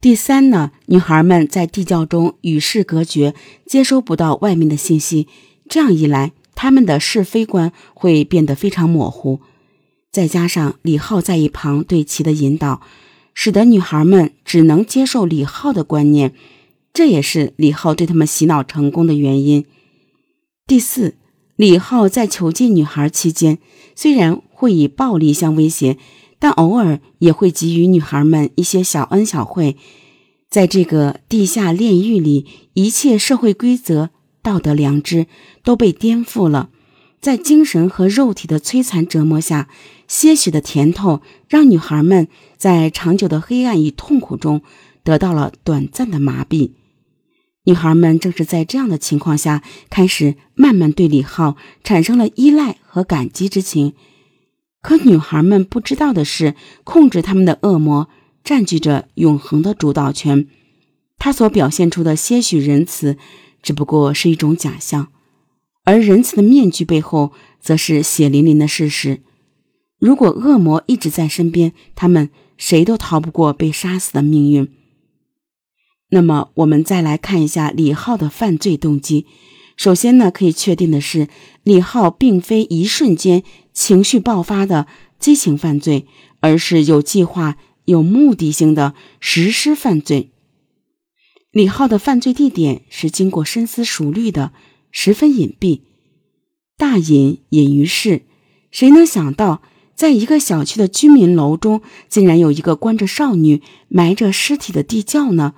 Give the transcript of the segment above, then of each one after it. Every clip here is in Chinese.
第三呢，女孩们在地窖中与世隔绝，接收不到外面的信息，这样一来，她们的是非观会变得非常模糊。再加上李浩在一旁对其的引导，使得女孩们只能接受李浩的观念，这也是李浩对他们洗脑成功的原因。第四，李浩在囚禁女孩期间，虽然会以暴力相威胁。但偶尔也会给予女孩们一些小恩小惠，在这个地下炼狱里，一切社会规则、道德良知都被颠覆了。在精神和肉体的摧残折磨下，些许的甜头让女孩们在长久的黑暗与痛苦中得到了短暂的麻痹。女孩们正是在这样的情况下，开始慢慢对李浩产生了依赖和感激之情。可女孩们不知道的是，控制他们的恶魔占据着永恒的主导权。他所表现出的些许仁慈，只不过是一种假象，而仁慈的面具背后，则是血淋淋的事实。如果恶魔一直在身边，他们谁都逃不过被杀死的命运。那么，我们再来看一下李浩的犯罪动机。首先呢，可以确定的是，李浩并非一瞬间情绪爆发的激情犯罪，而是有计划、有目的性的实施犯罪。李浩的犯罪地点是经过深思熟虑的，十分隐蔽。大隐隐于市，谁能想到，在一个小区的居民楼中，竟然有一个关着少女、埋着尸体的地窖呢？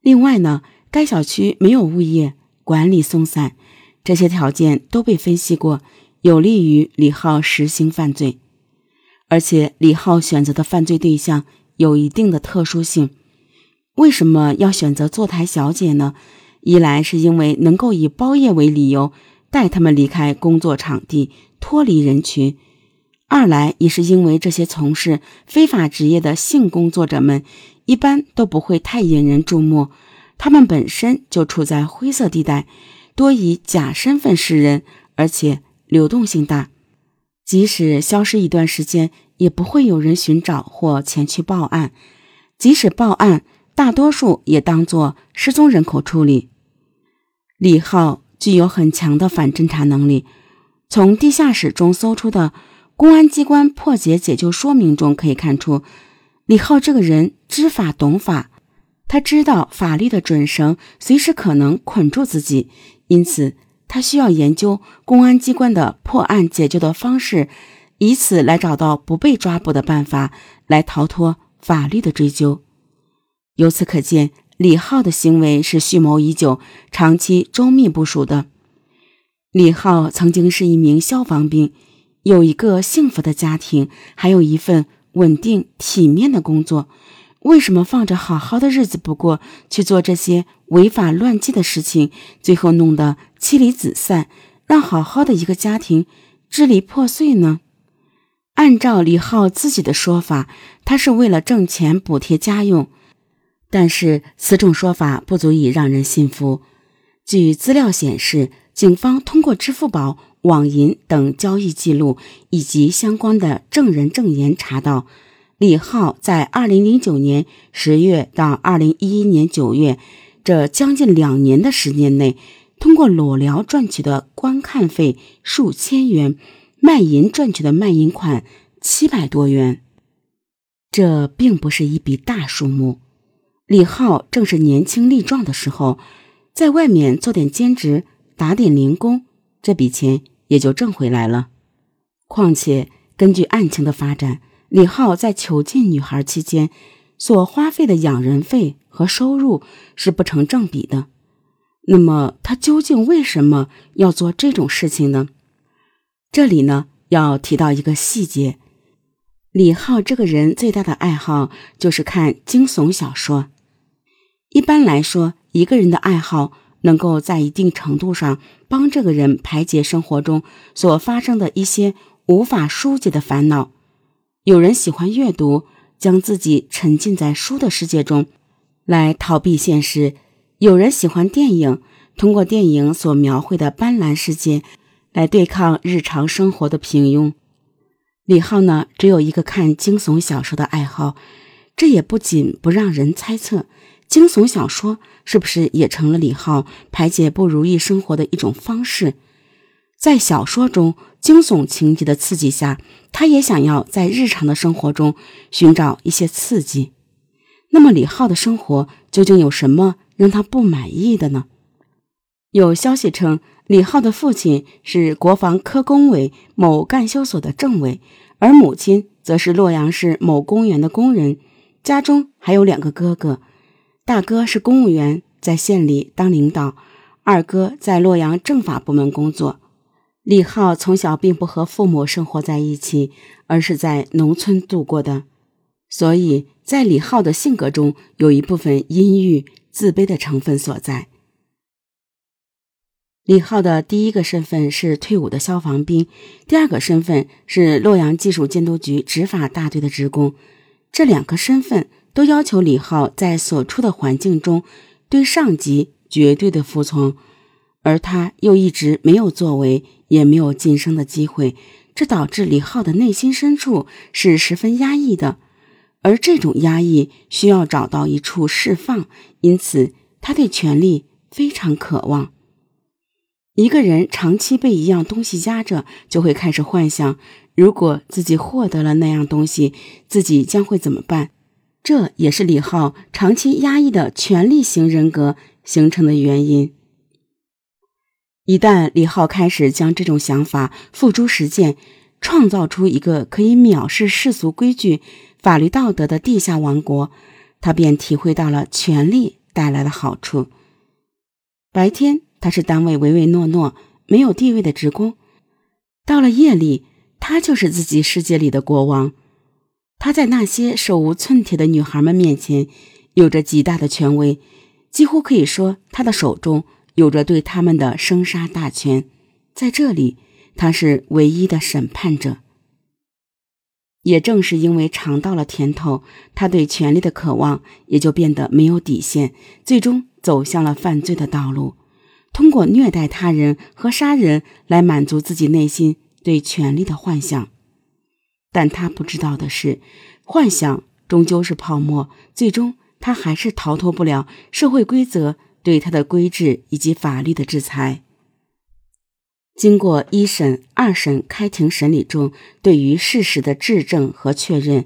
另外呢，该小区没有物业。管理松散，这些条件都被分析过，有利于李浩实行犯罪。而且李浩选择的犯罪对象有一定的特殊性。为什么要选择坐台小姐呢？一来是因为能够以包夜为理由带他们离开工作场地，脱离人群；二来也是因为这些从事非法职业的性工作者们一般都不会太引人注目。他们本身就处在灰色地带，多以假身份示人，而且流动性大，即使消失一段时间，也不会有人寻找或前去报案。即使报案，大多数也当作失踪人口处理。李浩具有很强的反侦查能力，从地下室中搜出的公安机关破解解救说明中可以看出，李浩这个人知法懂法。他知道法律的准绳随时可能捆住自己，因此他需要研究公安机关的破案解救的方式，以此来找到不被抓捕的办法，来逃脱法律的追究。由此可见，李浩的行为是蓄谋已久、长期周密部署的。李浩曾经是一名消防兵，有一个幸福的家庭，还有一份稳定体面的工作。为什么放着好好的日子不过，去做这些违法乱纪的事情，最后弄得妻离子散，让好好的一个家庭支离破碎呢？按照李浩自己的说法，他是为了挣钱补贴家用，但是此种说法不足以让人信服。据资料显示，警方通过支付宝、网银等交易记录以及相关的证人证言查到。李浩在二零零九年十月到二零一一年九月这将近两年的时间内，通过裸聊赚取的观看费数千元，卖淫赚取的卖淫款七百多元。这并不是一笔大数目。李浩正是年轻力壮的时候，在外面做点兼职，打点零工，这笔钱也就挣回来了。况且，根据案情的发展。李浩在囚禁女孩期间所花费的养人费和收入是不成正比的。那么他究竟为什么要做这种事情呢？这里呢要提到一个细节：李浩这个人最大的爱好就是看惊悚小说。一般来说，一个人的爱好能够在一定程度上帮这个人排解生活中所发生的一些无法疏解的烦恼。有人喜欢阅读，将自己沉浸在书的世界中，来逃避现实；有人喜欢电影，通过电影所描绘的斑斓世界，来对抗日常生活的平庸。李浩呢，只有一个看惊悚小说的爱好，这也不仅不让人猜测，惊悚小说是不是也成了李浩排解不如意生活的一种方式？在小说中惊悚情节的刺激下，他也想要在日常的生活中寻找一些刺激。那么，李浩的生活究竟有什么让他不满意的呢？有消息称，李浩的父亲是国防科工委某干休所的政委，而母亲则是洛阳市某公园的工人，家中还有两个哥哥，大哥是公务员，在县里当领导，二哥在洛阳政法部门工作。李浩从小并不和父母生活在一起，而是在农村度过的，所以在李浩的性格中有一部分阴郁、自卑的成分所在。李浩的第一个身份是退伍的消防兵，第二个身份是洛阳技术监督局执法大队的职工。这两个身份都要求李浩在所处的环境中对上级绝对的服从，而他又一直没有作为。也没有晋升的机会，这导致李浩的内心深处是十分压抑的，而这种压抑需要找到一处释放，因此他对权力非常渴望。一个人长期被一样东西压着，就会开始幻想，如果自己获得了那样东西，自己将会怎么办？这也是李浩长期压抑的权力型人格形成的原因。一旦李浩开始将这种想法付诸实践，创造出一个可以藐视世俗规矩、法律道德的地下王国，他便体会到了权力带来的好处。白天他是单位唯唯诺诺、没有地位的职工，到了夜里，他就是自己世界里的国王。他在那些手无寸铁的女孩们面前，有着极大的权威，几乎可以说他的手中。有着对他们的生杀大权，在这里，他是唯一的审判者。也正是因为尝到了甜头，他对权力的渴望也就变得没有底线，最终走向了犯罪的道路，通过虐待他人和杀人来满足自己内心对权力的幻想。但他不知道的是，幻想终究是泡沫，最终他还是逃脱不了社会规则。对他的规制以及法律的制裁，经过一审、二审开庭审理中对于事实的质证和确认，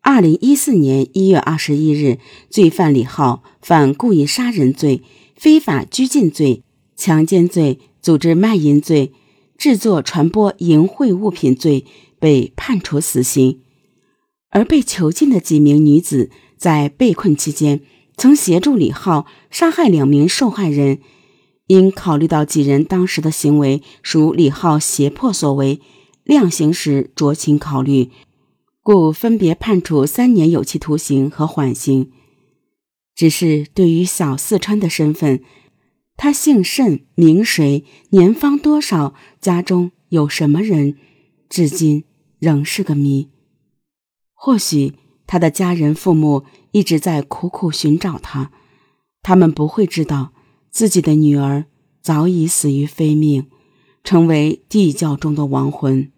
二零一四年一月二十一日，罪犯李浩犯故意杀人罪、非法拘禁罪、强奸罪、组织卖淫罪、制作、传播淫秽物品罪，被判处死刑。而被囚禁的几名女子在被困期间。曾协助李浩杀害两名受害人，因考虑到几人当时的行为属李浩胁迫所为，量刑时酌情考虑，故分别判处三年有期徒刑和缓刑。只是对于小四川的身份，他姓甚名谁，年方多少，家中有什么人，至今仍是个谜。或许。他的家人、父母一直在苦苦寻找他，他们不会知道自己的女儿早已死于非命，成为地窖中的亡魂。